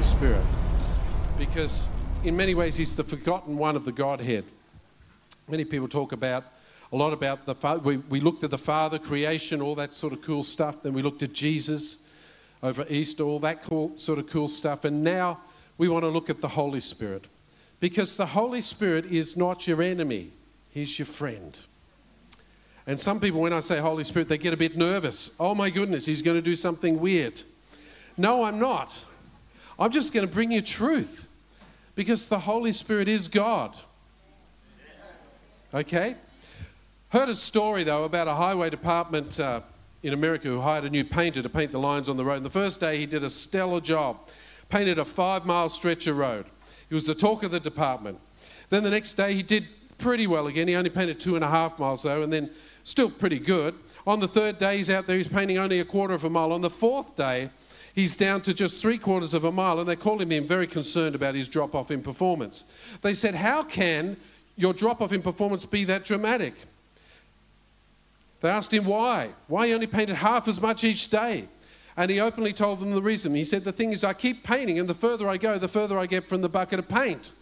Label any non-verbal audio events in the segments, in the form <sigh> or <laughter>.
Holy Spirit because, in many ways, He's the forgotten one of the Godhead. Many people talk about a lot about the Father. We, we looked at the Father, creation, all that sort of cool stuff. Then we looked at Jesus over Easter, all that cool, sort of cool stuff. And now we want to look at the Holy Spirit because the Holy Spirit is not your enemy, He's your friend. And some people, when I say Holy Spirit, they get a bit nervous. Oh my goodness, He's going to do something weird. No, I'm not. I'm just going to bring you truth because the Holy Spirit is God. Okay? Heard a story, though, about a highway department uh, in America who hired a new painter to paint the lines on the road. And the first day, he did a stellar job, painted a five mile stretch of road. He was the talk of the department. Then the next day, he did pretty well again. He only painted two and a half miles, though, and then still pretty good. On the third day, he's out there, he's painting only a quarter of a mile. On the fourth day, he's down to just three quarters of a mile, and they called him in very concerned about his drop off in performance. They said, How can your drop off in performance be that dramatic? They asked him why. Why he only painted half as much each day. And he openly told them the reason. He said, The thing is, I keep painting, and the further I go, the further I get from the bucket of paint.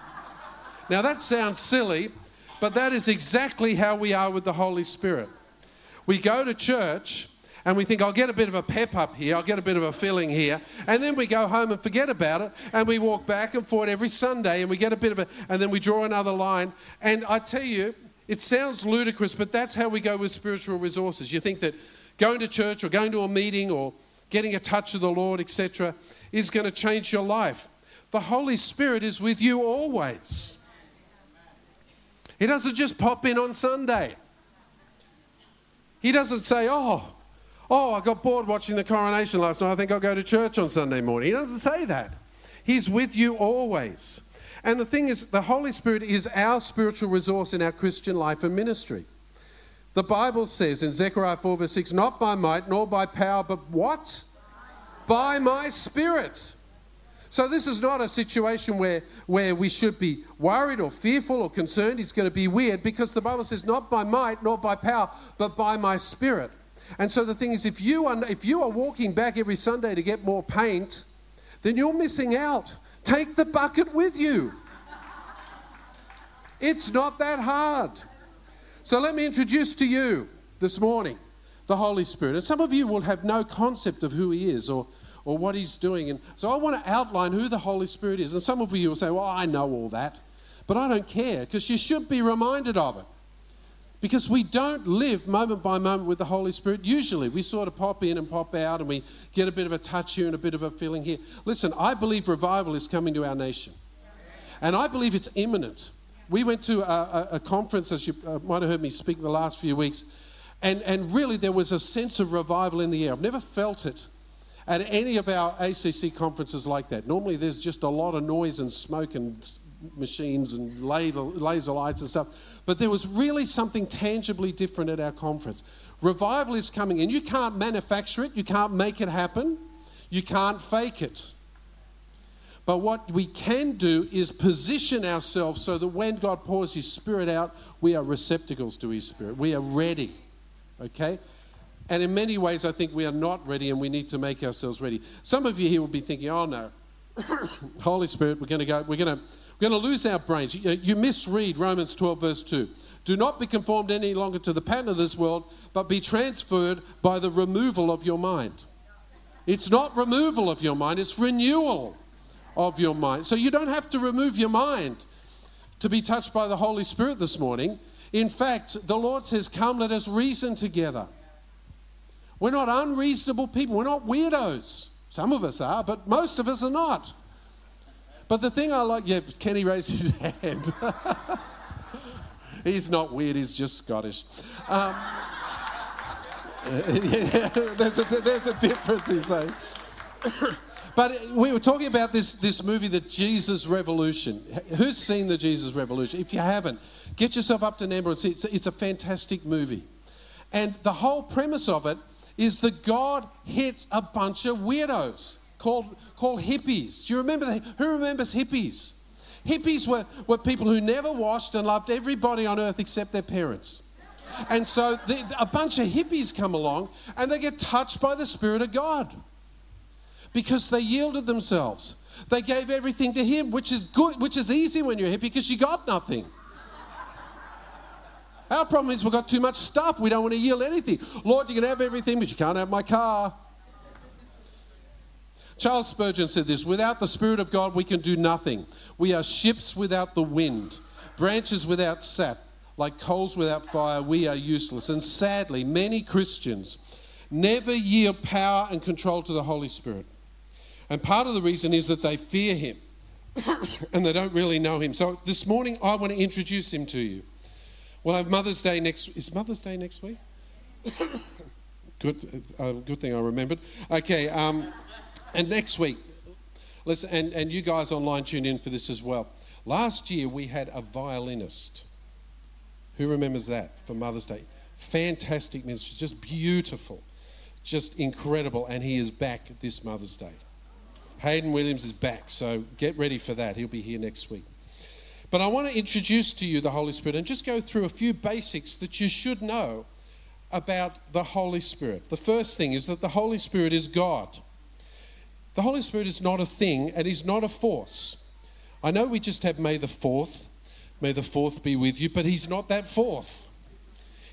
<laughs> now, that sounds silly, but that is exactly how we are with the Holy Spirit. We go to church and we think, I'll get a bit of a pep up here, I'll get a bit of a feeling here, and then we go home and forget about it, and we walk back and forth every Sunday, and we get a bit of a, and then we draw another line. And I tell you, it sounds ludicrous, but that's how we go with spiritual resources. You think that going to church or going to a meeting or getting a touch of the Lord, etc., is going to change your life. The Holy Spirit is with you always. He doesn't just pop in on Sunday. He doesn't say, Oh, oh, I got bored watching the coronation last night. I think I'll go to church on Sunday morning. He doesn't say that. He's with you always. And the thing is, the Holy Spirit is our spiritual resource in our Christian life and ministry. The Bible says in Zechariah 4, verse 6, not by might nor by power, but what? By my spirit. So, this is not a situation where, where we should be worried or fearful or concerned. It's going to be weird because the Bible says, not by might nor by power, but by my spirit. And so, the thing is, if you are, if you are walking back every Sunday to get more paint, then you're missing out. Take the bucket with you. It's not that hard. So, let me introduce to you this morning the Holy Spirit. And some of you will have no concept of who He is or or what he's doing. And so I want to outline who the Holy Spirit is. And some of you will say, Well, I know all that, but I don't care because you should be reminded of it. Because we don't live moment by moment with the Holy Spirit. Usually, we sort of pop in and pop out and we get a bit of a touch here and a bit of a feeling here. Listen, I believe revival is coming to our nation. And I believe it's imminent. We went to a, a, a conference, as you uh, might have heard me speak the last few weeks, and, and really there was a sense of revival in the air. I've never felt it at any of our ACC conferences like that. Normally there's just a lot of noise and smoke and machines and laser lights and stuff. But there was really something tangibly different at our conference. Revival is coming, and you can't manufacture it, you can't make it happen, you can't fake it. But what we can do is position ourselves so that when God pours His Spirit out, we are receptacles to His Spirit. We are ready. Okay? And in many ways, I think we are not ready and we need to make ourselves ready. Some of you here will be thinking, oh no, <coughs> Holy Spirit, we're going to go, we're going to, we're going to lose our brains. You, misread Romans 12, verse 2. Do not be conformed any longer to the pattern of this world, but be transferred by the removal of your mind. It's not removal of your mind, it's renewal of your mind. So you don't have to remove your mind to be touched by the Holy Spirit this morning. In fact, the Lord says, Come, let us reason together. We're not unreasonable people. We're not weirdos. Some of us are, but most of us are not. But the thing I like, yeah, Kenny raised his <laughs> hand. he's not weird, he's just Scottish. Um, <laughs> there's, a, there's a difference, he's <coughs> saying. but we were talking about this, this movie, The Jesus Revolution. Who's seen The Jesus Revolution? If you haven't, get yourself up to Nambour and see It's, it's a fantastic movie. And the whole premise of it is that God hits a bunch of weirdos called, called hippies. Do you remember? The, who remembers hippies? Hippies were, were people who never washed and loved everybody on earth except their parents. And so the, a bunch of hippies come along and they get touched by the Spirit of God. Because they yielded themselves. They gave everything to Him, which is good, which is easy when you're here because you got nothing. Our problem is we've got too much stuff. We don't want to yield anything. Lord, you can have everything, but you can't have my car. Charles Spurgeon said this Without the Spirit of God, we can do nothing. We are ships without the wind, branches without sap, like coals without fire, we are useless. And sadly, many Christians never yield power and control to the Holy Spirit. And part of the reason is that they fear Him <coughs> and they don't really know Him. So this morning, I want to introduce Him to you. We'll have Mother's Day next. Is Mother's Day next week? <coughs> good, uh, good thing I remembered. Okay, um, and next week, listen, and, and you guys online tune in for this as well. Last year we had a violinist. Who remembers that for Mother's Day? Fantastic ministry, just beautiful, just incredible, and he is back this Mother's Day. Hayden Williams is back, so get ready for that. He'll be here next week. But I want to introduce to you the Holy Spirit and just go through a few basics that you should know about the Holy Spirit. The first thing is that the Holy Spirit is God. The Holy Spirit is not a thing and He's not a force. I know we just have May the 4th, May the 4th be with you, but He's not that fourth.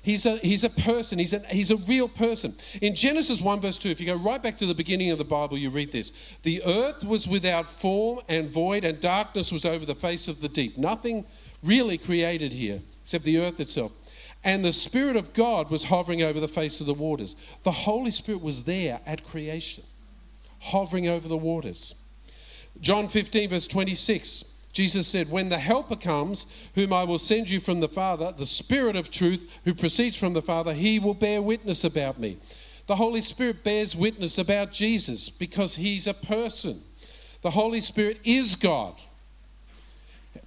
He's a, he's a person, he's a, he's a real person. In Genesis 1, verse 2, if you go right back to the beginning of the Bible, you read this The earth was without form and void, and darkness was over the face of the deep. Nothing really created here except the earth itself. And the Spirit of God was hovering over the face of the waters. The Holy Spirit was there at creation, hovering over the waters. John 15, verse 26. Jesus said, When the Helper comes, whom I will send you from the Father, the Spirit of truth, who proceeds from the Father, he will bear witness about me. The Holy Spirit bears witness about Jesus because he's a person. The Holy Spirit is God,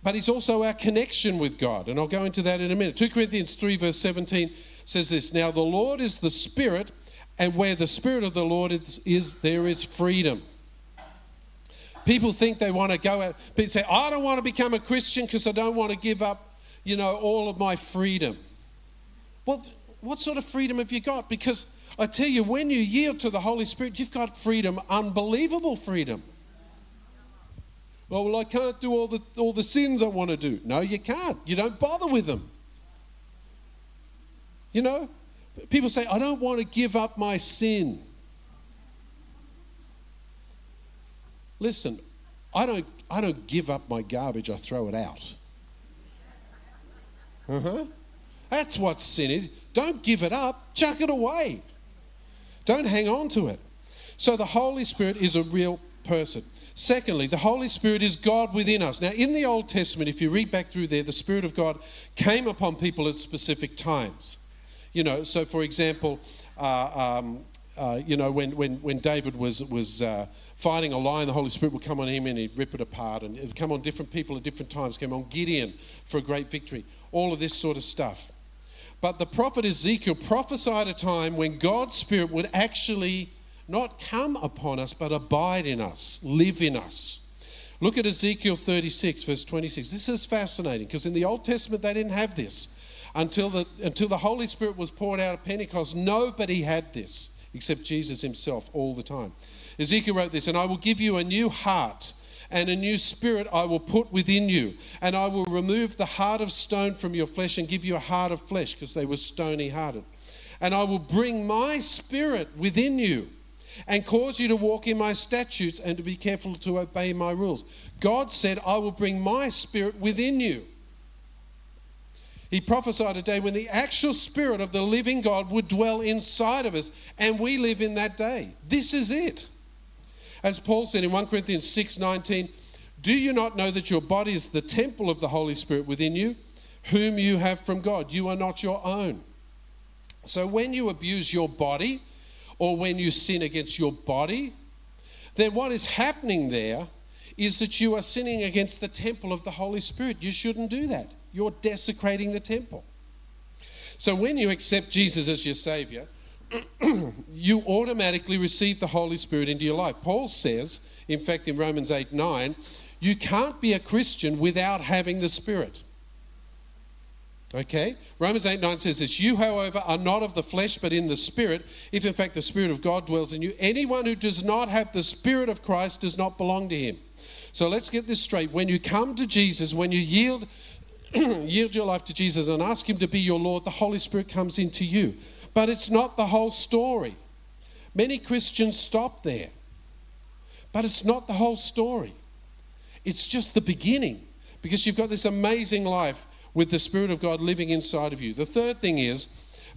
but he's also our connection with God. And I'll go into that in a minute. 2 Corinthians 3, verse 17 says this Now the Lord is the Spirit, and where the Spirit of the Lord is, is there is freedom. People think they want to go out, people say, I don't want to become a Christian because I don't want to give up, you know, all of my freedom. Well, what sort of freedom have you got? Because I tell you, when you yield to the Holy Spirit, you've got freedom, unbelievable freedom. Oh, well, I can't do all the, all the sins I want to do. No, you can't. You don't bother with them. You know, people say, I don't want to give up my sin. Listen, I don't, I don't give up my garbage, I throw it out. Uh huh. That's what sin is. Don't give it up, chuck it away. Don't hang on to it. So the Holy Spirit is a real person. Secondly, the Holy Spirit is God within us. Now, in the Old Testament, if you read back through there, the Spirit of God came upon people at specific times. You know, so for example, uh, um, uh, you know, when, when, when David was, was uh, fighting a lion, the Holy Spirit would come on him and he'd rip it apart. And it would come on different people at different times. Came on Gideon for a great victory. All of this sort of stuff. But the prophet Ezekiel prophesied a time when God's Spirit would actually not come upon us, but abide in us, live in us. Look at Ezekiel 36, verse 26. This is fascinating because in the Old Testament they didn't have this. Until the, until the Holy Spirit was poured out at Pentecost, nobody had this except Jesus himself all the time. Ezekiel wrote this, and I will give you a new heart and a new spirit I will put within you. And I will remove the heart of stone from your flesh and give you a heart of flesh, because they were stony hearted. And I will bring my spirit within you and cause you to walk in my statutes and to be careful to obey my rules. God said, I will bring my spirit within you. He prophesied a day when the actual spirit of the living God would dwell inside of us, and we live in that day. This is it. As Paul said in 1 Corinthians 6:19, "Do you not know that your body is the temple of the Holy Spirit within you, whom you have from God? You are not your own." So when you abuse your body or when you sin against your body, then what is happening there is that you are sinning against the temple of the Holy Spirit. You shouldn't do that. You're desecrating the temple. So when you accept Jesus as your Savior, <clears throat> you automatically receive the Holy Spirit into your life. Paul says, in fact, in Romans 8 9, you can't be a Christian without having the Spirit. Okay? Romans 8 9 says this You, however, are not of the flesh, but in the Spirit, if in fact the Spirit of God dwells in you. Anyone who does not have the Spirit of Christ does not belong to him. So let's get this straight. When you come to Jesus, when you yield, <clears throat> yield your life to Jesus and ask Him to be your Lord, the Holy Spirit comes into you. But it's not the whole story. Many Christians stop there. But it's not the whole story. It's just the beginning because you've got this amazing life with the Spirit of God living inside of you. The third thing is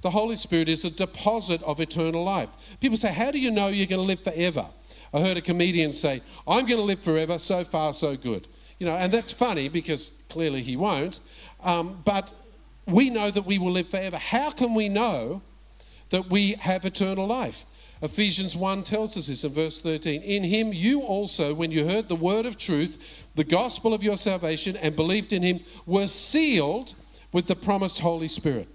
the Holy Spirit is a deposit of eternal life. People say, How do you know you're going to live forever? I heard a comedian say, I'm going to live forever, so far, so good. You know, and that's funny because clearly he won't. Um, but we know that we will live forever. How can we know that we have eternal life? Ephesians 1 tells us this in verse 13. In him you also, when you heard the word of truth, the gospel of your salvation, and believed in him, were sealed with the promised Holy Spirit,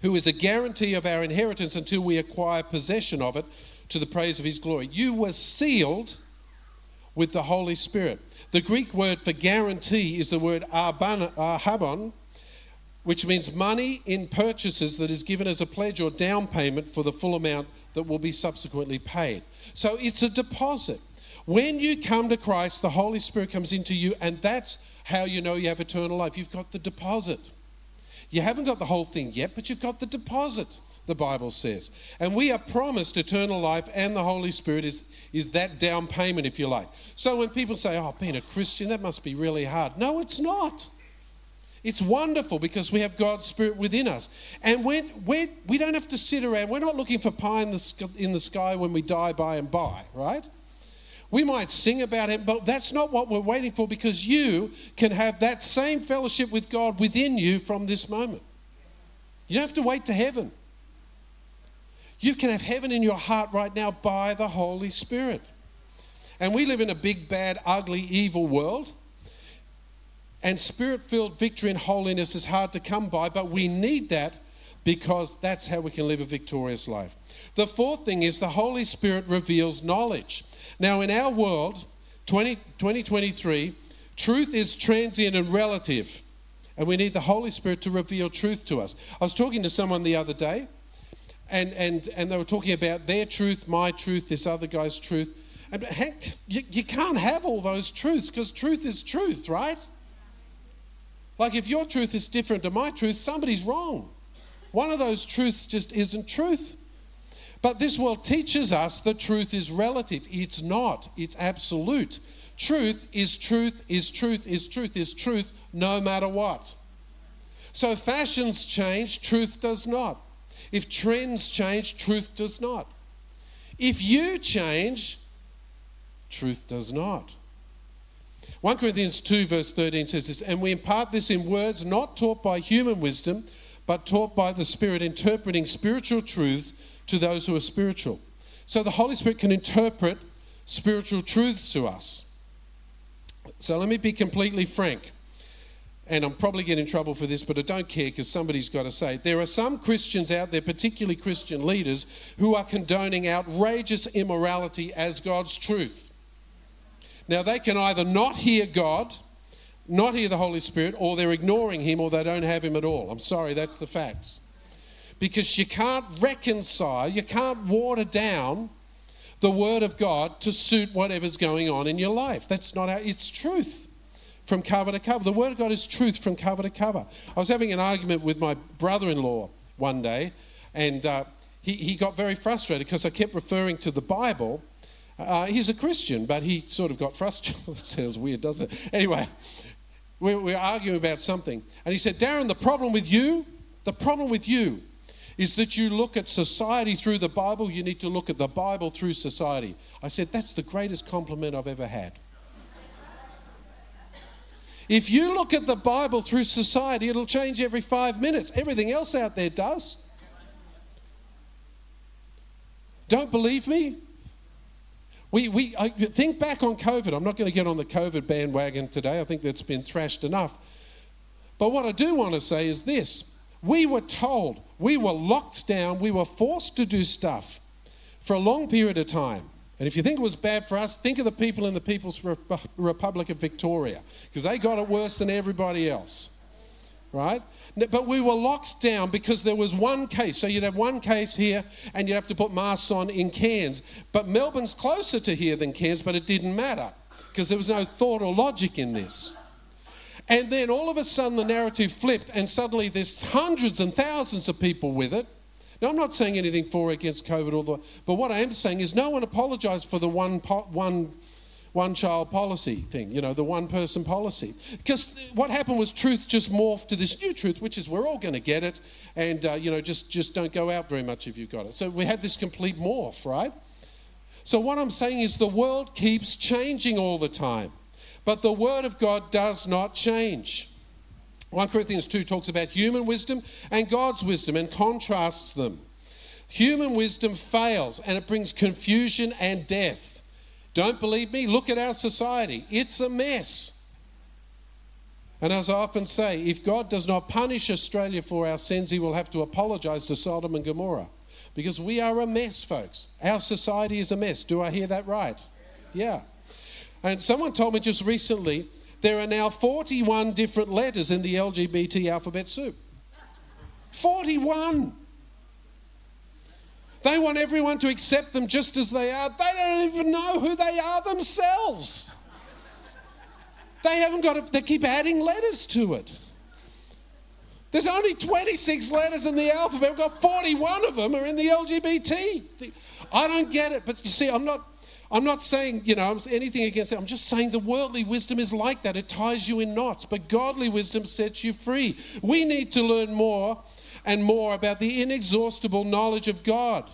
who is a guarantee of our inheritance until we acquire possession of it to the praise of his glory. You were sealed with the Holy Spirit. The Greek word for guarantee is the word arrabon, which means money in purchases that is given as a pledge or down payment for the full amount that will be subsequently paid. So it's a deposit. When you come to Christ, the Holy Spirit comes into you, and that's how you know you have eternal life. You've got the deposit. You haven't got the whole thing yet, but you've got the deposit, the Bible says. And we are promised eternal life, and the Holy Spirit is, is that down payment, if you like. So when people say, Oh, being a Christian, that must be really hard. No, it's not. It's wonderful because we have God's Spirit within us. And when, when, we don't have to sit around, we're not looking for pie in the, sky, in the sky when we die by and by, right? We might sing about it, but that's not what we're waiting for because you can have that same fellowship with God within you from this moment. You don't have to wait to heaven. You can have heaven in your heart right now by the Holy Spirit. And we live in a big, bad, ugly, evil world. And spirit filled victory and holiness is hard to come by, but we need that because that's how we can live a victorious life. The fourth thing is the Holy Spirit reveals knowledge. Now, in our world, 20, 2023, truth is transient and relative, and we need the Holy Spirit to reveal truth to us. I was talking to someone the other day, and, and, and they were talking about their truth, my truth, this other guy's truth. And you, you can't have all those truths because truth is truth, right? Like if your truth is different to my truth, somebody's wrong. One of those truths just isn't truth. But this world teaches us that truth is relative. It's not, it's absolute. Truth is truth, is truth, is truth, is truth, no matter what. So fashions change, truth does not. If trends change, truth does not. If you change, truth does not. 1 Corinthians 2, verse 13 says this, and we impart this in words not taught by human wisdom, but taught by the Spirit, interpreting spiritual truths to those who are spiritual. So the Holy Spirit can interpret spiritual truths to us. So let me be completely frank. And I'm probably getting in trouble for this, but I don't care because somebody's got to say it. There are some Christians out there, particularly Christian leaders, who are condoning outrageous immorality as God's truth. Now, they can either not hear God, not hear the Holy Spirit, or they're ignoring Him, or they don't have Him at all. I'm sorry, that's the facts. Because you can't reconcile, you can't water down the Word of God to suit whatever's going on in your life. That's not how it's truth from cover to cover. The Word of God is truth from cover to cover. I was having an argument with my brother in law one day, and uh, he, he got very frustrated because I kept referring to the Bible uh, he's a Christian, but he sort of got frustrated. <laughs> that sounds weird, doesn't it? Anyway, we we're arguing about something. And he said, Darin, the problem with you, the problem with you is that you look at society through the Bible, you need to look at the Bible through society. I said, That's the greatest compliment I've ever had. If you look at the Bible through society, it'll change every five minutes. Everything else out there does. Don't believe me? We, we I, think back on COVID. I'm not going to get on the COVID bandwagon today. I think that's been thrashed enough. But what I do want to say is this we were told, we were locked down, we were forced to do stuff for a long period of time. And if you think it was bad for us, think of the people in the People's Republic of Victoria, because they got it worse than everybody else. right? But we were locked down because there was one case. So you'd have one case here and you'd have to put masks on in Cairns. But Melbourne's closer to here than Cairns, but it didn't matter because there was no thought or logic in this. And then all of a sudden the narrative flipped, and suddenly there's hundreds and thousands of people with it. Now, I'm not saying anything for or against COVID, or the, but what I am saying is no one apologised for the one, one, one child policy thing, you know, the one person policy. Because what happened was truth just morphed to this new truth, which is we're all going to get it, and, uh, you know, just, just don't go out very much if you've got it. So we had this complete morph, right? So what I'm saying is the world keeps changing all the time. But the Word of God does not change. 1 Corinthians 2 talks about human wisdom and God's wisdom and contrasts them. Human wisdom fails and it brings confusion and death. Don't believe me? Look at our society. It's a mess. And as I often say, if God does not punish Australia for our sins, he will have to apologize to Sodom and Gomorrah. Because we are a mess, folks. Our society is a mess. Do I hear that right? Yeah. And someone told me just recently there are now 41 different letters in the LGBT alphabet soup. 41. They want everyone to accept them just as they are. They don't even know who they are themselves. They haven't got to, they keep adding letters to it. There's only 26 letters in the alphabet. We've got 41 of them are in the LGBT. I don't get it, but you see, I'm not I'm not saying, you know, anything against it. I'm just saying the worldly wisdom is like that. It ties you in knots, but godly wisdom sets you free. We need to learn more and more about the inexhaustible knowledge of God.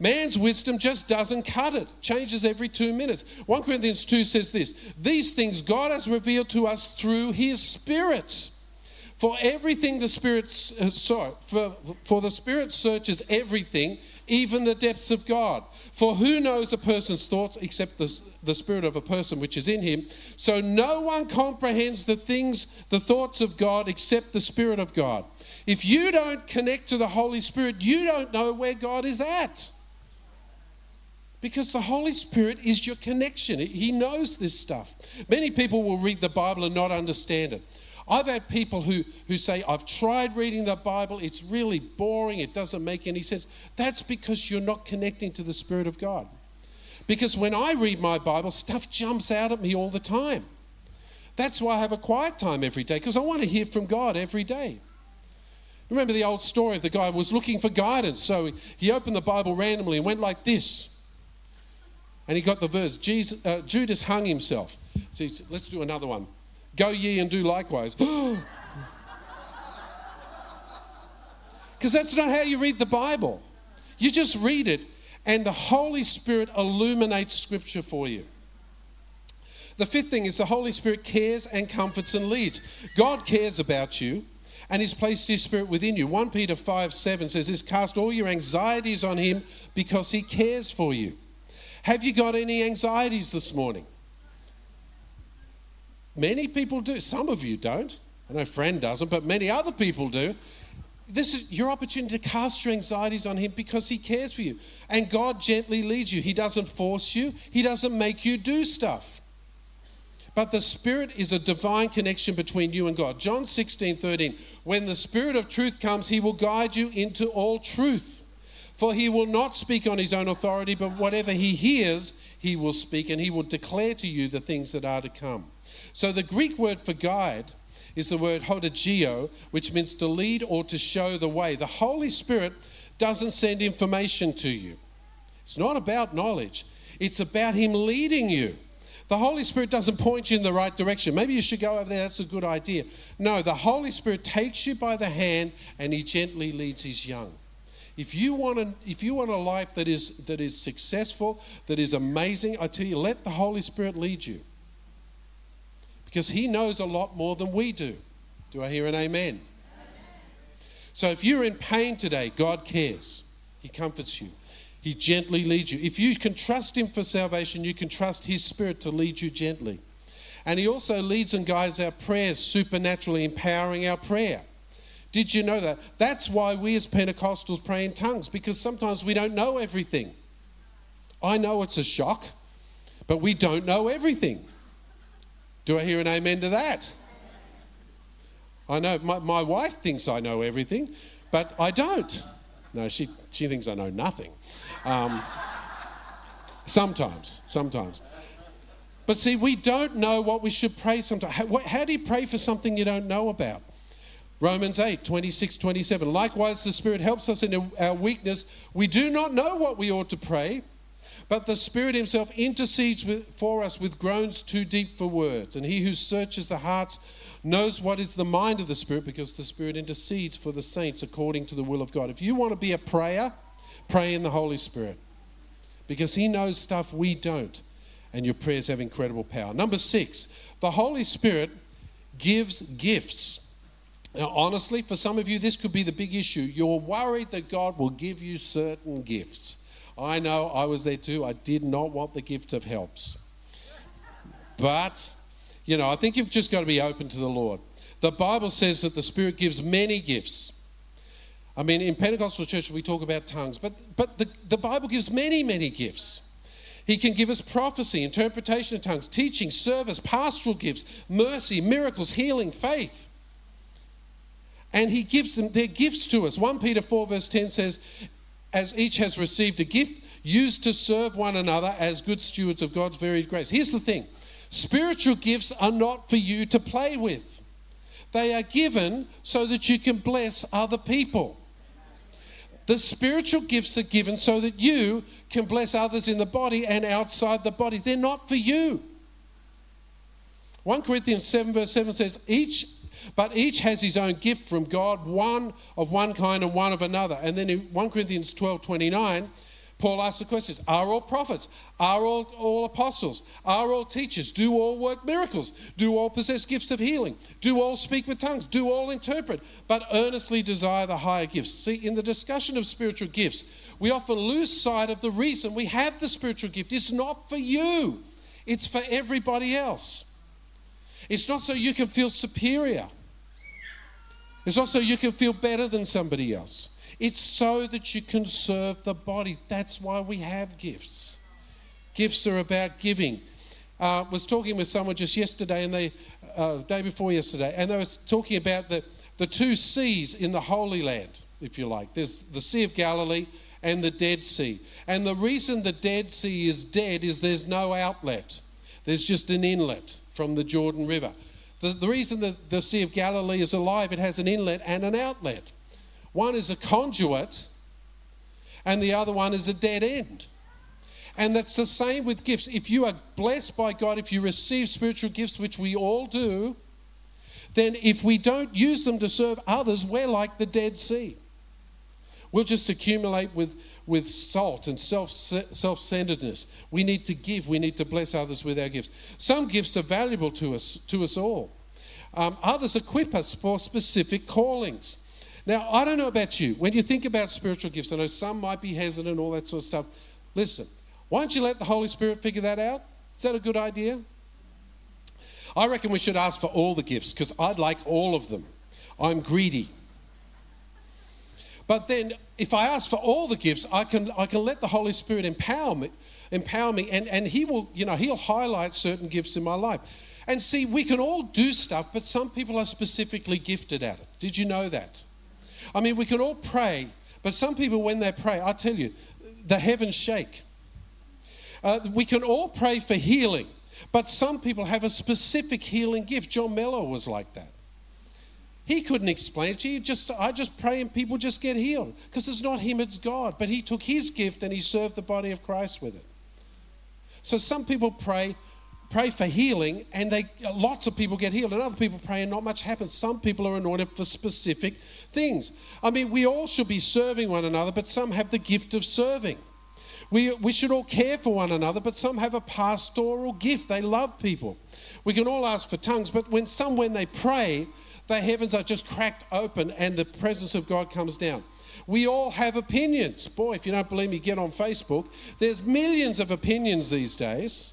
Man's wisdom just doesn't cut it, changes every two minutes. 1 Corinthians 2 says this These things God has revealed to us through his Spirit. For everything the Spirit, uh, sorry, for, for the Spirit searches everything, even the depths of God. For who knows a person's thoughts except the, the Spirit of a person which is in him? So no one comprehends the things, the thoughts of God except the Spirit of God. If you don't connect to the Holy Spirit, you don't know where God is at. Because the Holy Spirit is your connection. He knows this stuff. Many people will read the Bible and not understand it. I've had people who, who say, I've tried reading the Bible, it's really boring, it doesn't make any sense. That's because you're not connecting to the Spirit of God. Because when I read my Bible, stuff jumps out at me all the time. That's why I have a quiet time every day, because I want to hear from God every day. Remember the old story of the guy was looking for guidance, so he opened the Bible randomly and went like this. And he got the verse Jesus, uh, Judas hung himself. So let's do another one. Go ye and do likewise. <gasps> Because that's not how you read the Bible. You just read it, and the Holy Spirit illuminates Scripture for you. The fifth thing is the Holy Spirit cares and comforts and leads. God cares about you and He's placed His Spirit within you. 1 Peter 5 7 says this Cast all your anxieties on Him because He cares for you. Have you got any anxieties this morning? Many people do. Some of you don't. I know friend doesn't, but many other people do. This is your opportunity to cast your anxieties on Him because He cares for you. And God gently leads you. He doesn't force you, He doesn't make you do stuff. But the Spirit is a divine connection between you and God. John 16, 13. When the Spirit of truth comes, He will guide you into all truth. For He will not speak on His own authority, but whatever He hears, He will speak, and He will declare to you the things that are to come. So the Greek word for guide is the word hodegeo, which means to lead or to show the way. The Holy Spirit doesn't send information to you. It's not about knowledge, it's about Him leading you. The Holy Spirit doesn't point you in the right direction. Maybe you should go over there, that's a good idea. No, the Holy Spirit takes you by the hand and He gently leads His young. If you want a, if you want a life that is, that is successful, that is amazing, I tell you, let the Holy Spirit lead you because he knows a lot more than we do. Do I hear an amen? amen? So if you're in pain today, God cares. He comforts you. He gently leads you. If you can trust Him for salvation, you can trust His Spirit to lead you gently. And He also leads and guides our prayers, supernaturally empowering our prayer. Did you know that? That's why we as Pentecostals pray in tongues, because sometimes we don't know everything. I know it's a shock, but we don't know everything. Do I hear an amen to that? I know my, my wife thinks I know everything, but I don't. No, she, she thinks I know nothing. Um, sometimes, sometimes. But see, we don't know what we should pray sometimes. How, how do you pray for something you don't know about? Romans 8, 26, 27. Likewise, the Spirit helps us in our weakness. We do not know what we ought to pray, but the Spirit Himself intercedes with, for us with groans too deep for words. And He who searches the hearts knows what is the mind of the Spirit because the Spirit intercedes for the saints according to the will of God. If you want to be a prayer, pray in the Holy Spirit because He knows stuff we don't. And your prayers have incredible power. Number six, the Holy Spirit gives gifts. Now, honestly, for some of you, this could be the big issue. You're worried that God will give you certain gifts. I know I was there too. I did not want the gift of helps. But, you know, I think you've just got to be open to the Lord. The Bible says that the Spirit gives many gifts. I mean, in Pentecostal church, we talk about tongues, but, but the, the Bible gives many, many gifts. He can give us prophecy, interpretation of tongues, teaching, service, pastoral gifts, mercy, miracles, healing, faith and he gives them their gifts to us. 1 Peter 4, verse 10 says, As each has received a gift, used to serve one another as good stewards of God's varied grace. Here's the thing spiritual gifts are not for you to play with, they are given so that you can bless other people. The spiritual gifts are given so that you can bless others in the body and outside the body. They're not for you. 1 Corinthians 7, verse 7 says, Each but each has his own gift from God, one of one kind and one of another. And then in 1 Corinthians 12 29, Paul asks the questions Are all prophets? Are all, all apostles? Are all teachers? Do all work miracles? Do all possess gifts of healing? Do all speak with tongues? Do all interpret? But earnestly desire the higher gifts. See, in the discussion of spiritual gifts, we often lose sight of the reason we have the spiritual gift. It's not for you, it's for everybody else. It's not so you can feel superior. It's not so you can feel better than somebody else. It's so that you can serve the body. That's why we have gifts. Gifts are about giving. I uh, was talking with someone just yesterday, and they, uh, day before yesterday, and they were talking about the, the two seas in the Holy Land, if you like. There's the Sea of Galilee and the Dead Sea. And the reason the Dead Sea is dead is there's no outlet, there's just an inlet from the Jordan River. The, the reason that the Sea of Galilee is alive, it has an inlet and an outlet. One is a conduit, and the other one is a dead end. And that's the same with gifts. If you are blessed by God, if you receive spiritual gifts, which we all do, then if we don't use them to serve others, we're like the Dead Sea. We'll just accumulate with with salt and self centeredness. We need to give. We need to bless others with our gifts. Some gifts are valuable to us to us all. Um, others equip us for specific callings. Now, I don't know about you. When you think about spiritual gifts, I know some might be hesitant, all that sort of stuff. Listen, why don't you let the Holy Spirit figure that out? Is that a good idea? I reckon we should ask for all the gifts because I'd like all of them. I'm greedy. But then if I ask for all the gifts, I can, I can let the Holy Spirit empower me, empower me and, and He will, you know, He'll highlight certain gifts in my life. And see, we can all do stuff, but some people are specifically gifted at it. Did you know that? I mean, we can all pray, but some people, when they pray, I tell you, the heavens shake. Uh, we can all pray for healing, but some people have a specific healing gift. John Mello was like that. He couldn't explain it to you. Just I just pray and people just get healed because it's not him, it's God. But he took his gift and he served the body of Christ with it. So some people pray pray for healing and they lots of people get healed and other people pray and not much happens some people are anointed for specific things i mean we all should be serving one another but some have the gift of serving we, we should all care for one another but some have a pastoral gift they love people we can all ask for tongues but when some when they pray the heavens are just cracked open and the presence of God comes down. We all have opinions. Boy, if you don't believe me, get on Facebook. There's millions of opinions these days.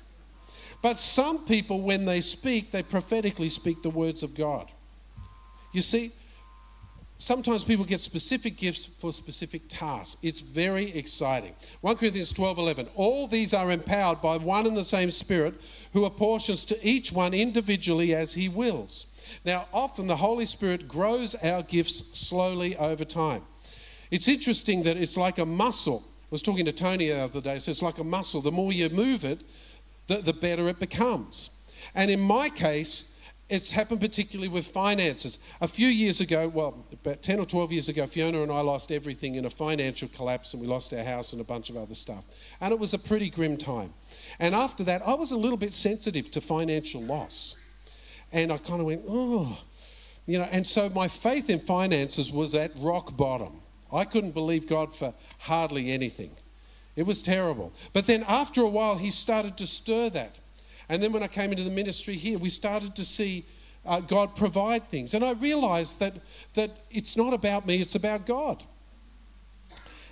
But some people, when they speak, they prophetically speak the words of God. You see, sometimes people get specific gifts for specific tasks. It's very exciting. 1 Corinthians 12 11. All these are empowered by one and the same Spirit who apportions to each one individually as he wills. Now, often the Holy Spirit grows our gifts slowly over time. It's interesting that it's like a muscle. I was talking to Tony the other day, so it's like a muscle. The more you move it, the, the better it becomes. And in my case, it's happened particularly with finances. A few years ago, well, about 10 or 12 years ago, Fiona and I lost everything in a financial collapse and we lost our house and a bunch of other stuff. And it was a pretty grim time. And after that, I was a little bit sensitive to financial loss. And I kind of went, oh, you know, and so my faith in finances was at rock bottom. I couldn't believe God for hardly anything. It was terrible. But then after a while, He started to stir that. And then when I came into the ministry here, we started to see uh, God provide things. And I realized that, that it's not about me, it's about God.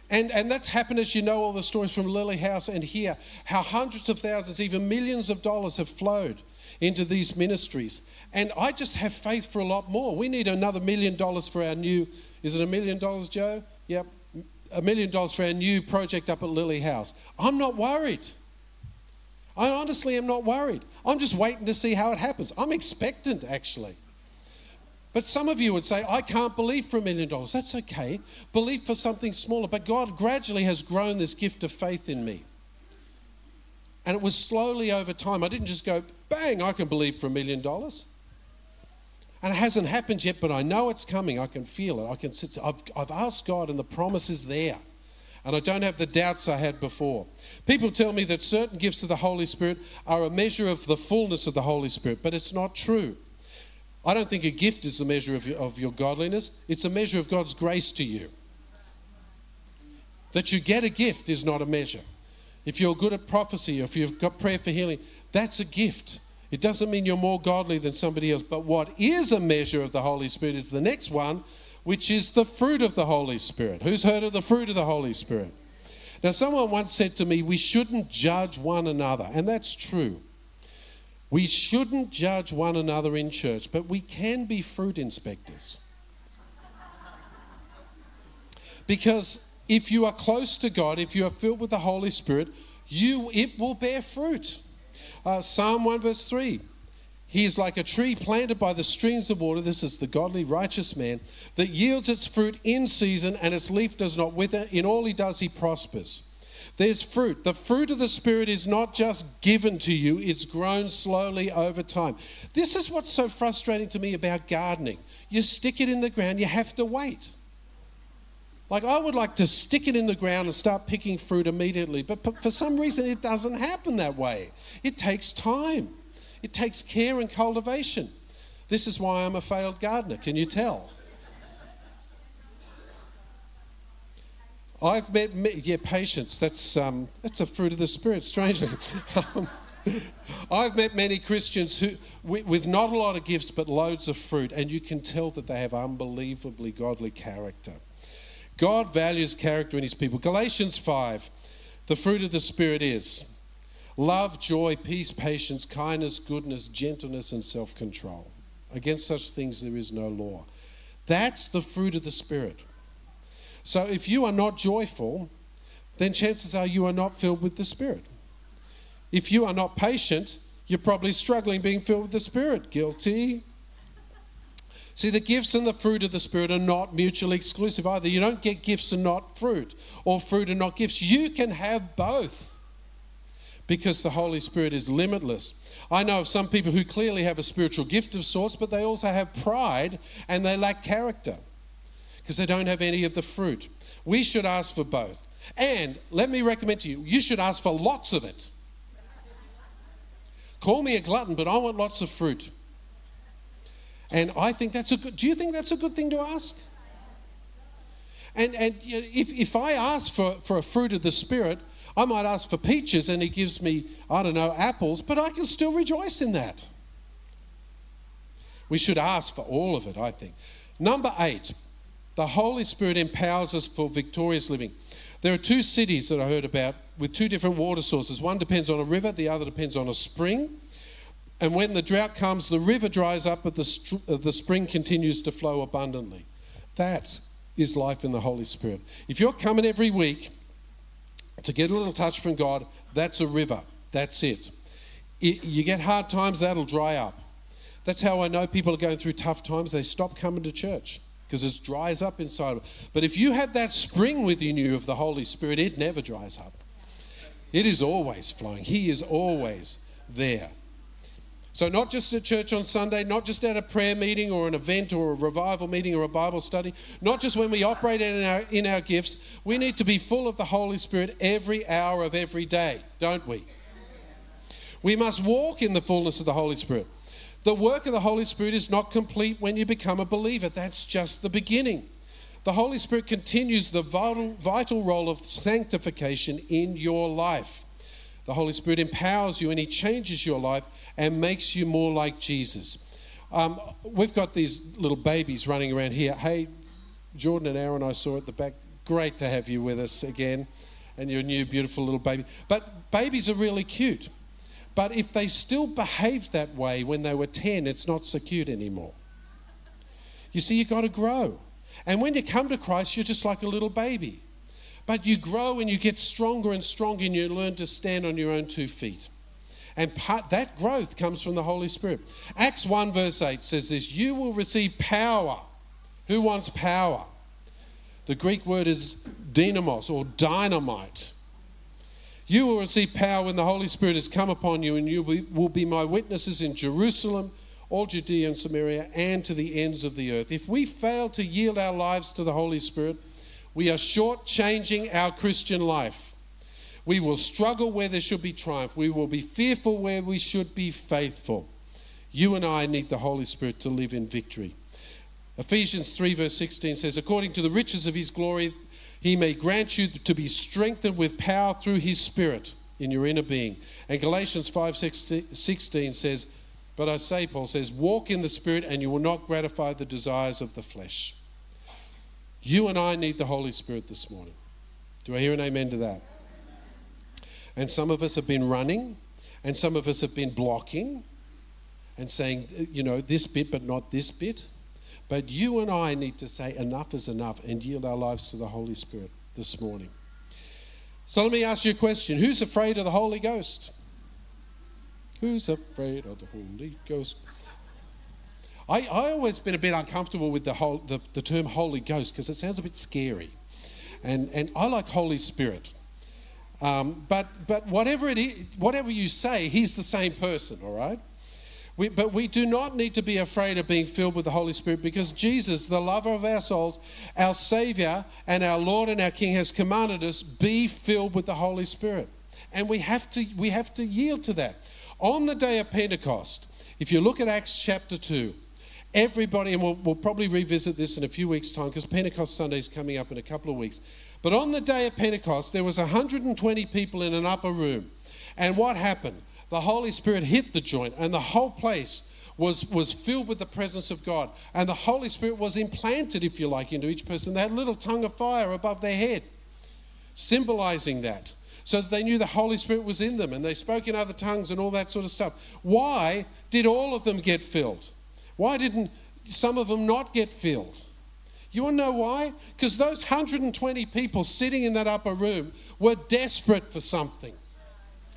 And, and that's happened as you know all the stories from Lily House and here, how hundreds of thousands, even millions of dollars have flowed into these ministries. And I just have faith for a lot more. We need another million dollars for our new, is it a million dollars, Joe? Yep, a million dollars for our new project up at Lily House. I'm not worried. I honestly am not worried. I'm just waiting to see how it happens. I'm expectant, actually. But some of you would say, I can't believe for a million dollars. That's okay. Believe for something smaller. But God gradually has grown this gift of faith in me. And it was slowly over time. I didn't just go, bang, I can believe for a million dollars. And it hasn't happened yet, but I know it's coming. I can feel it. I can sit. I've, I've asked God, and the promise is there and I don't have the doubts I had before. People tell me that certain gifts of the Holy Spirit are a measure of the fullness of the Holy Spirit, but it's not true. I don't think a gift is a measure of your, of your godliness, it's a measure of God's grace to you. That you get a gift is not a measure. If you're good at prophecy, or if you've got prayer for healing, that's a gift. It doesn't mean you're more godly than somebody else. But what is a measure of the Holy Spirit is the next one, which is the fruit of the Holy Spirit. Who's heard of the fruit of the Holy Spirit? Now, someone once said to me, we shouldn't judge one another, and that's true. We shouldn't judge one another in church, but we can be fruit inspectors. Because if you are close to God, if you are filled with the Holy Spirit, you it will bear fruit. Uh, Psalm 1 verse 3 he is like a tree planted by the streams of water. This is the godly, righteous man that yields its fruit in season and its leaf does not wither. In all he does, he prospers. There's fruit. The fruit of the Spirit is not just given to you, it's grown slowly over time. This is what's so frustrating to me about gardening. You stick it in the ground, you have to wait. Like, I would like to stick it in the ground and start picking fruit immediately, but for some reason, it doesn't happen that way. It takes time. It takes care and cultivation. This is why I'm a failed gardener. Can you tell? I've met, yeah, patience. That's um, that's a fruit of the spirit. Strangely, I've met many Christians who, with not a lot of gifts but loads of fruit, and you can tell that they have unbelievably godly character. God values character in His people. Galatians five, the fruit of the spirit is Love, joy, peace, patience, kindness, goodness, gentleness, and self control. Against such things there is no law. That's the fruit of the Spirit. So if you are not joyful, then chances are you are not filled with the Spirit. If you are not patient, you're probably struggling being filled with the Spirit. Guilty. See, the gifts and the fruit of the Spirit are not mutually exclusive either. You don't get gifts and not fruit, or fruit and not gifts. You can have both because the Holy Spirit is limitless. I know of some people who clearly have a spiritual gift of sorts, but they also have pride and they lack character because they don't have any of the fruit. We should ask for both. And let me recommend to you, you should ask for lots of it. Call me a glutton, but I want lots of fruit. And I think that's a good, do you think that's a good thing to ask? And, and if, if I ask for, for a fruit of the Spirit, I might ask for peaches and he gives me, I don't know, apples, but I can still rejoice in that. We should ask for all of it, I think. Number eight, the Holy Spirit empowers us for victorious living. There are two cities that I heard about with two different water sources. One depends on a river, the other depends on a spring. And when the drought comes, the river dries up, but the, uh, the spring continues to flow abundantly. That is life in the Holy Spirit. If you're coming every week to get a little touch from God, that's a river. That's it. it. You get hard times, that'll dry up. That's how I know people are going through tough times. They stop coming to church because it dries up inside. But if you have that spring within you of the Holy Spirit, it never dries up. It is always flowing. He is always there. So, not just at church on Sunday, not just at a prayer meeting or an event or a revival meeting or a Bible study, not just when we operate in our, in our gifts, we need to be full of the Holy Spirit every hour of every day, don't we? We must walk in the fullness of the Holy Spirit. The work of the Holy Spirit is not complete when you become a believer, that's just the beginning. The Holy Spirit continues the vital, vital role of sanctification in your life. The Holy Spirit empowers you and He changes your life and makes you more like Jesus. Um, we've got these little babies running around here. Hey, Jordan and Aaron, I saw at the back. Great to have you with us again, and your new beautiful little baby. But babies are really cute. But if they still behaved that way when they were 10, it's not so cute anymore. You see, you've got to grow. And when you come to Christ, you're just like a little baby. But you grow and you get stronger and stronger and you learn to stand on your own two feet. And part, that growth comes from the Holy Spirit. Acts 1, verse 8 says this You will receive power. Who wants power? The Greek word is dynamis or dynamite. You will receive power when the Holy Spirit has come upon you, and you will be my witnesses in Jerusalem, all Judea and Samaria, and to the ends of the earth. If we fail to yield our lives to the Holy Spirit, we are shortchanging our Christian life. We will struggle where there should be triumph. We will be fearful where we should be faithful. You and I need the Holy Spirit to live in victory. Ephesians 3, verse 16 says, According to the riches of his glory, he may grant you to be strengthened with power through his Spirit in your inner being. And Galatians 5, 16 says, But I say, Paul says, walk in the Spirit and you will not gratify the desires of the flesh. You and I need the Holy Spirit this morning. Do I hear an amen to that? And some of us have been running, and some of us have been blocking and saying, you know, this bit, but not this bit. But you and I need to say, enough is enough, and yield our lives to the Holy Spirit this morning. So let me ask you a question Who's afraid of the Holy Ghost? Who's afraid of the Holy Ghost? I, I always been a bit uncomfortable with the, whole, the, the term Holy Ghost because it sounds a bit scary. And, and I like Holy Spirit. Um, but but whatever, it is, whatever you say, he's the same person, all right? We, but we do not need to be afraid of being filled with the Holy Spirit because Jesus, the lover of our souls, our Savior, and our Lord and our King, has commanded us be filled with the Holy Spirit. And we have to, we have to yield to that. On the day of Pentecost, if you look at Acts chapter 2, everybody, and we'll, we'll probably revisit this in a few weeks' time because Pentecost Sunday is coming up in a couple of weeks. But on the day of Pentecost, there was 120 people in an upper room. And what happened? The Holy Spirit hit the joint, and the whole place was, was filled with the presence of God. And the Holy Spirit was implanted, if you like, into each person. They had a little tongue of fire above their head, symbolizing that. So that they knew the Holy Spirit was in them and they spoke in other tongues and all that sort of stuff. Why did all of them get filled? Why didn't some of them not get filled? You want to know why? Because those 120 people sitting in that upper room were desperate for something.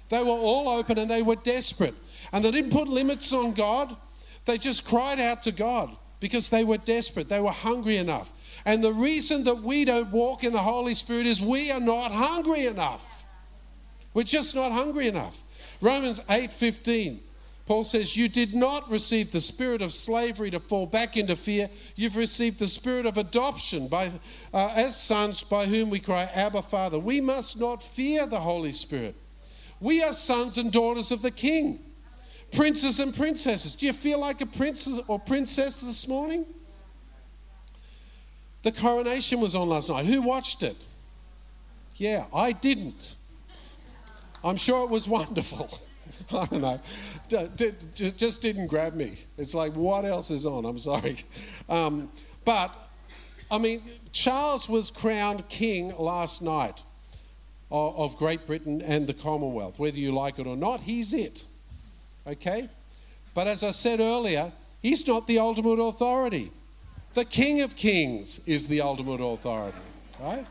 They were all open and they were desperate. And they didn't put limits on God, they just cried out to God because they were desperate. They were hungry enough. And the reason that we don't walk in the Holy Spirit is we are not hungry enough. We're just not hungry enough. Romans 8:15 Paul says, You did not receive the spirit of slavery to fall back into fear. You've received the spirit of adoption by, uh, as sons by whom we cry, Abba, Father. We must not fear the Holy Spirit. We are sons and daughters of the King, princes and princesses. Do you feel like a prince or princess this morning? The coronation was on last night. Who watched it? Yeah, I didn't. I'm sure it was wonderful. <laughs> <laughs> I don't know. Just didn't grab me. It's like, what else is on? I'm sorry. Um, but, I mean, Charles was crowned king last night of, of Great Britain and the Commonwealth. Whether you like it or not, he's it. Okay? But as I said earlier, he's not the ultimate authority. The King of Kings is the ultimate authority, right?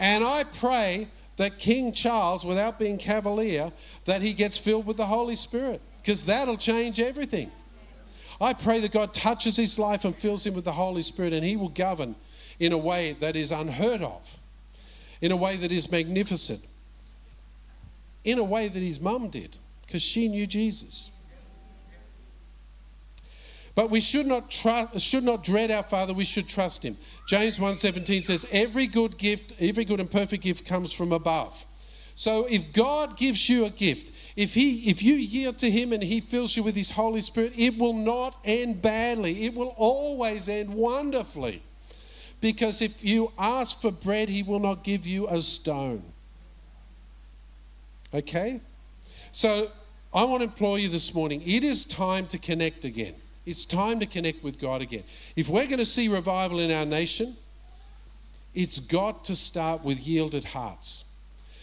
And I pray that King Charles, without being cavalier, that he gets filled with the Holy Spirit, because that'll change everything. I pray that God touches his life and fills him with the Holy Spirit and he will govern in a way that is unheard of, in a way that is magnificent, in a way that his mum did, because she knew Jesus. But we should not, trust, should not dread our Father, we should trust Him. James 1.17 says, Every good gift, every good and perfect gift comes from above. So if God gives you a gift, if, he, if you yield to Him and He fills you with His Holy Spirit, it will not end badly. It will always end wonderfully. Because if you ask for bread, He will not give you a stone. Okay? So I want to implore you this morning it is time to connect again. It's time to connect with God again. If we're going to see revival in our nation, it's got to start with yielded hearts.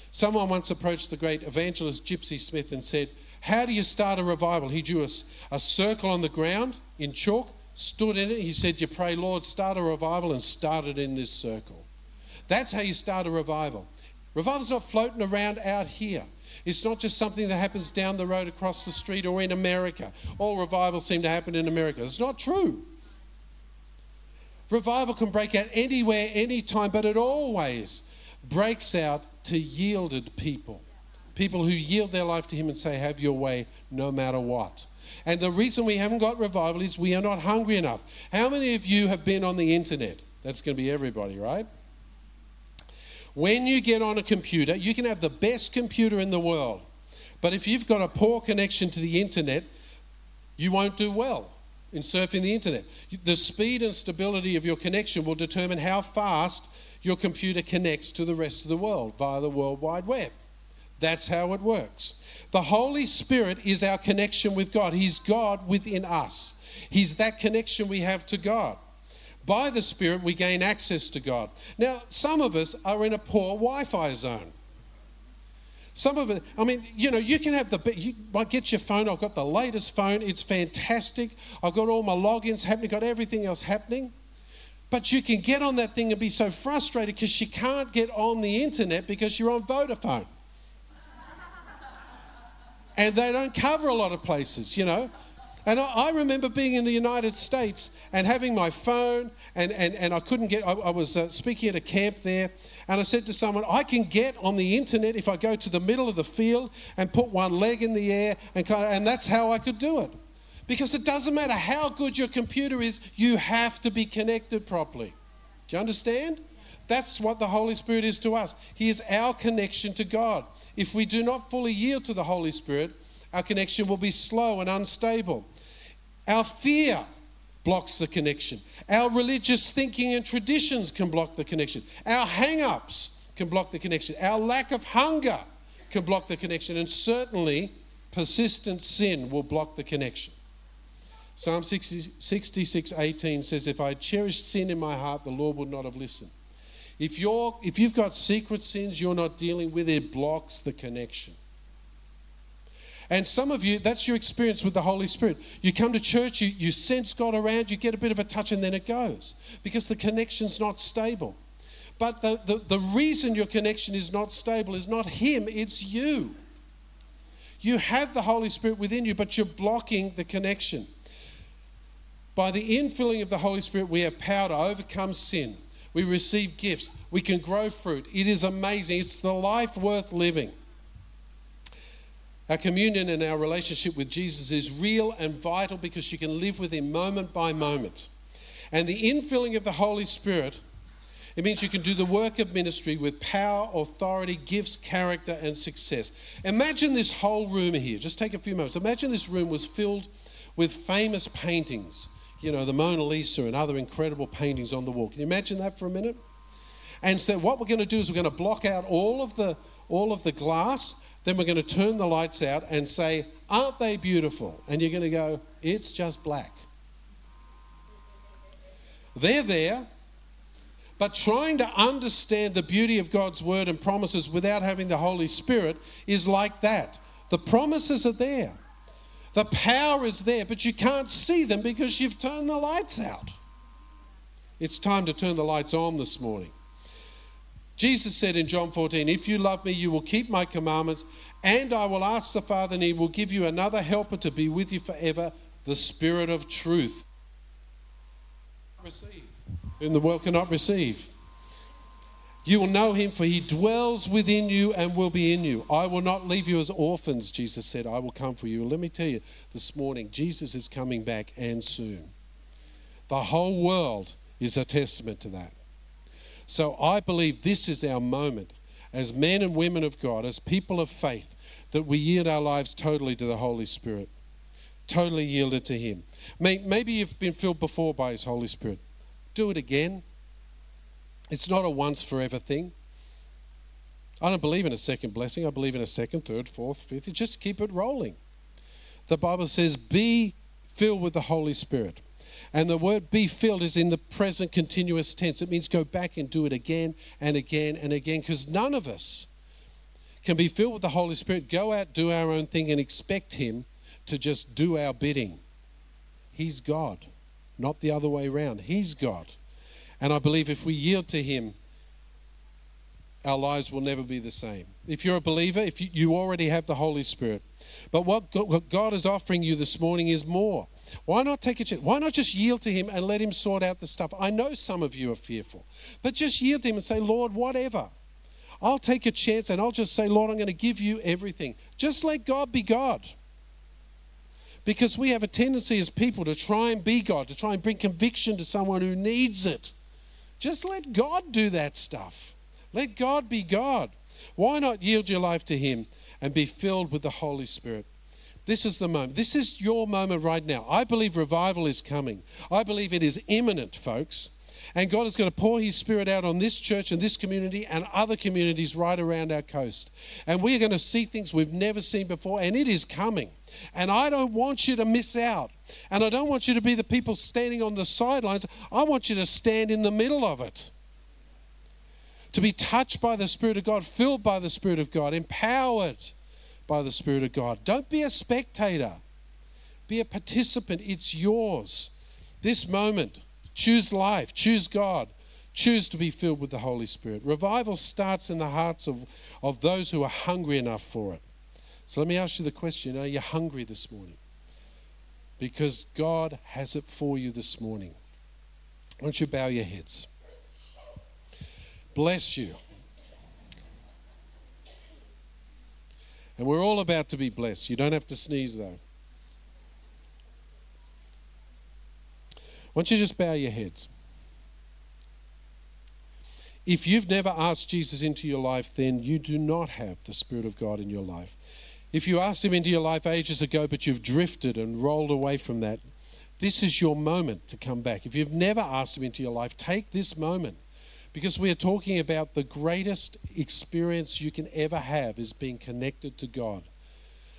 Someone once approached the great evangelist Gypsy Smith and said, How do you start a revival? He drew a, a circle on the ground in chalk, stood in it. He said, You pray, Lord, start a revival, and started in this circle. That's how you start a revival. Revival's not floating around out here. It's not just something that happens down the road across the street or in America. All revivals seem to happen in America. It's not true. Revival can break out anywhere, anytime, but it always breaks out to yielded people. People who yield their life to Him and say, Have your way no matter what. And the reason we haven't got revival is we are not hungry enough. How many of you have been on the internet? That's going to be everybody, right? When you get on a computer, you can have the best computer in the world, but if you've got a poor connection to the internet, you won't do well in surfing the internet. The speed and stability of your connection will determine how fast your computer connects to the rest of the world via the World Wide Web. That's how it works. The Holy Spirit is our connection with God. He's God within us. He's that connection we have to God. By the Spirit, we gain access to God. Now, some of us are in a poor Wi Fi zone. Some of it, I mean, you know, you can have the, you might get your phone. I've got the latest phone. It's fantastic. I've got all my logins happening, got everything else happening. But you can get on that thing and be so frustrated because you can't get on the internet because you're on Vodafone. and they don't cover a lot of places, you know. And I, remember being in the United States and having my phone, and, and, and I couldn't get, I, I was uh, speaking at a camp there, and I said to someone, I can get on the internet if I go to the middle of the field and put one leg in the air, and, kind of, and that's how I could do it. Because it doesn't matter how good your computer is, you have to be connected properly. Do you understand? That's what the Holy Spirit is to us. He is our connection to God. If we do not fully yield to the Holy Spirit, our connection will be slow and unstable. Our fear blocks the connection. Our religious thinking and traditions can block the connection. Our hang ups can block the connection. Our lack of hunger can block the connection. And certainly, persistent sin will block the connection. Psalm 60, 66 18 says, If I cherished sin in my heart, the Lord would not have listened. If, you're, if you've got secret sins you're not dealing with, it blocks the connection. And some of you, that's your experience with the Holy Spirit. You come to church, you, you sense God around, you get a bit of a touch, and then it goes because the connection's not stable. But the, the, the reason your connection is not stable is not Him, it's you. You have the Holy Spirit within you, but you're blocking the connection. By the infilling of the Holy Spirit, we have power to overcome sin. We receive gifts. We can grow fruit. It is amazing. It's the life worth living. Our communion and our relationship with Jesus is real and vital because you can live with Him moment by moment. And the infilling of the Holy Spirit, it means you can do the work of ministry with power, authority, gifts, character, and success. Imagine this whole room here. Just take a few moments. Imagine this room was filled with famous paintings, you know, the Mona Lisa and other incredible paintings on the wall. Can you imagine that for a minute? And so, what we're going to do is we're going to block out all of the all of the glass then we're going to turn the lights out and say, Aren't they beautiful? And you're going to go, It's just black. They're there, but trying to understand the beauty of God's word and promises without having the Holy Spirit is like that. The promises are there, the power is there, but you can't see them because you've turned the lights out. It's time to turn the lights on this morning. Jesus said in John 14, If you love me, you will keep my commandments, and I will ask the Father, and he will give you another helper to be with you forever, the Spirit of truth. Receive. In the world cannot receive. You will know him, for he dwells within you and will be in you. I will not leave you as orphans, Jesus said. I will come for you. let me tell you this morning, Jesus is coming back and soon. The whole world is a testament to that. So I believe this is our moment as men and women of God, as people of faith, that we yield our lives totally to the Holy Spirit, totally yielded to Him. Maybe you've been filled before by His Holy Spirit. Do it again. It's not a once forever thing. I don't believe in a second blessing. I believe in a second, third, fourth, fifth. Just keep it rolling. The Bible says, be filled with the Holy Spirit. And the word be filled is in the present continuous tense. It means go back and do it again and again and again because none of us can be filled with the Holy Spirit, go out, do our own thing, and expect Him to just do our bidding. He's God, not the other way around. He's God. And I believe if we yield to Him, our lives will never be the same. If you're a believer, if you, you already have the Holy Spirit, but what God is offering you this morning is more. Why not take a chance? Why not just yield to Him and let Him sort out the stuff? I know some of you are fearful, but just yield to Him and say, Lord, whatever. I'll take a chance and I'll just say, Lord, I'm going to give you everything. Just let God be God. Because we have a tendency as people to try and be God, to try and bring conviction to someone who needs it. Just let God do that stuff. Let God be God. Why not yield your life to Him and be filled with the Holy Spirit? This is the moment. This is your moment right now. I believe revival is coming. I believe it is imminent, folks. And God is going to pour His Spirit out on this church and this community and other communities right around our coast. And we are going to see things we've never seen before, and it is coming. And I don't want you to miss out. And I don't want you to be the people standing on the sidelines. I want you to stand in the middle of it. To be touched by the Spirit of God, filled by the Spirit of God, empowered by the Spirit of God. Don't be a spectator, be a participant. It's yours. This moment, choose life, choose God, choose to be filled with the Holy Spirit. Revival starts in the hearts of, of those who are hungry enough for it. So let me ask you the question Are you hungry this morning? Because God has it for you this morning. Why don't you bow your heads? Bless you. And we're all about to be blessed. You don't have to sneeze, though. Why don't you just bow your heads? If you've never asked Jesus into your life, then you do not have the Spirit of God in your life. If you asked Him into your life ages ago, but you've drifted and rolled away from that, this is your moment to come back. If you've never asked Him into your life, take this moment because we are talking about the greatest experience you can ever have is being connected to God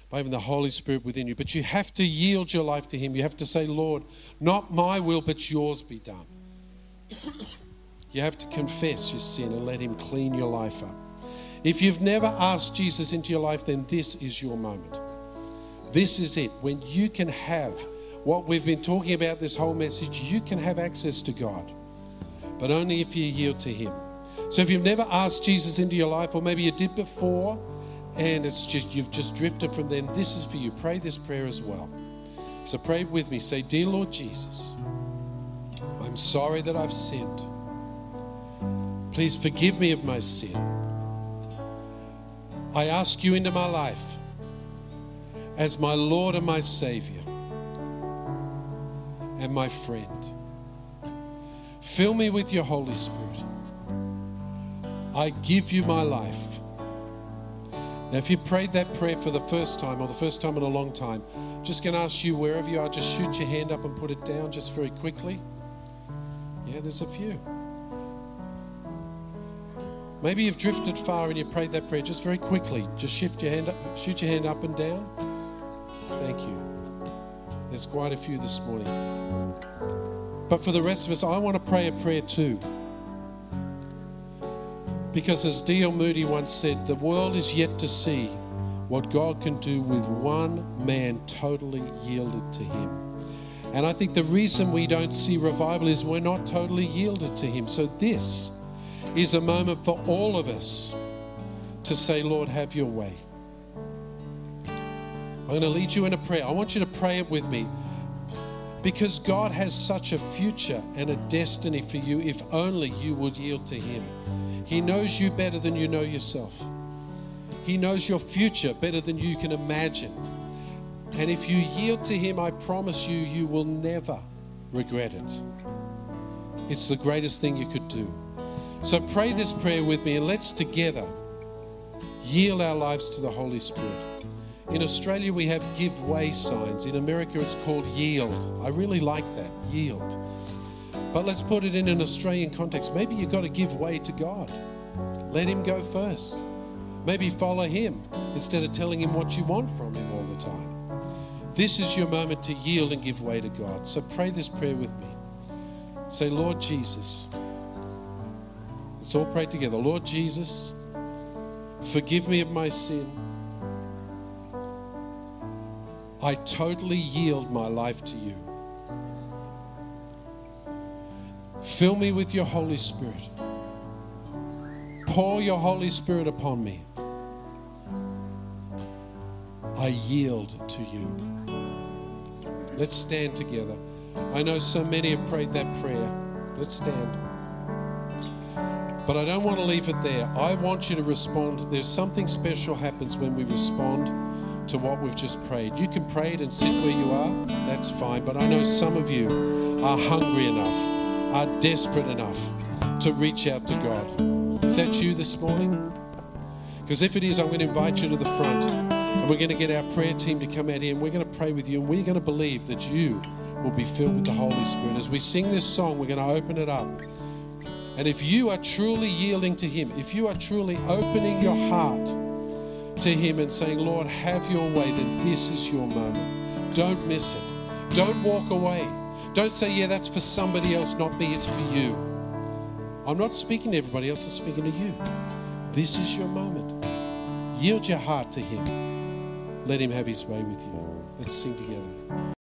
by having the Holy Spirit within you. But you have to yield your life to Him. You have to say, Lord, not my will, but yours be done. you have to confess your sin and let Him clean your life up. If you've never asked Jesus into your life, then this is your moment. This is it. When you can have what we've been talking about this whole message, you can have access to God but only if you yield to Him. So if you've never asked Jesus into your life, or maybe you did before, and it's just you've just drifted from them, this is for you. Pray this prayer as well. So pray with me. Say, Dear Lord Jesus, I'm sorry that I've sinned. Please forgive me of my sin. I ask you into my life as my Lord and my Savior and my friend. Fill me with your Holy Spirit. I give you my life. Now, if you prayed that prayer for the first time or the first time in a long time, just going to ask you wherever you are, just shoot your hand up and put it down just very quickly. Yeah, there's a few. Maybe you've drifted far and you prayed that prayer just very quickly. Just shift your hand up, shoot your hand up and down. Thank you. There's quite a few this morning. But for the rest of us, I want to pray a prayer too. Because as D.L. Moody once said, the world is yet to see what God can do with one man totally yielded to Him. And I think the reason we don't see revival is we're not totally yielded to Him. So this is a moment for all of us to say, Lord, have your way. I'm going to lead you in a prayer. I want you to pray it with me. Because God has such a future and a destiny for you if only you would yield to Him. He knows you better than you know yourself. He knows your future better than you can imagine. And if you yield to Him, I promise you, you will never regret it. It's the greatest thing you could do. So pray this prayer with me and let's together yield our lives to the Holy Spirit. In Australia, we have give way signs. In America, it's called yield. I really like that yield. But let's put it in an Australian context. Maybe you've got to give way to God. Let Him go first. Maybe follow Him instead of telling Him what you want from Him all the time. This is your moment to yield and give way to God. So pray this prayer with me. Say, Lord Jesus. Let's all pray together. Lord Jesus, forgive me of my sin. I totally yield my life to you. Fill me with your Holy Spirit. Pour your Holy Spirit upon me. I yield to you. Let's stand together. I know so many have prayed that prayer. Let's stand. But I don't want to leave it there. I want you to respond. There's something special happens when we respond to what we've just prayed. You can pray it and sit where you are. That's fine. But I know some of you are hungry enough, are desperate enough to reach out to God. Is that you this morning? Because if it is, I'm going to invite you to the front. And we're going to get our prayer team to come out here and we're going to pray with you. And we're going to believe that you will be filled with the Holy Spirit. As we sing this song, we're going to open it up. And if you are truly yielding to Him, if you are truly opening your heart to Him and saying, Lord, have your way, then this is your moment. Don't miss it. Don't walk away. Don't say, yeah, that's for somebody else, not me, it's for you. I'm not speaking to everybody else, I'm speaking to you. This is your moment. Yield your heart to Him. Let Him have His way with you. Let's sing together.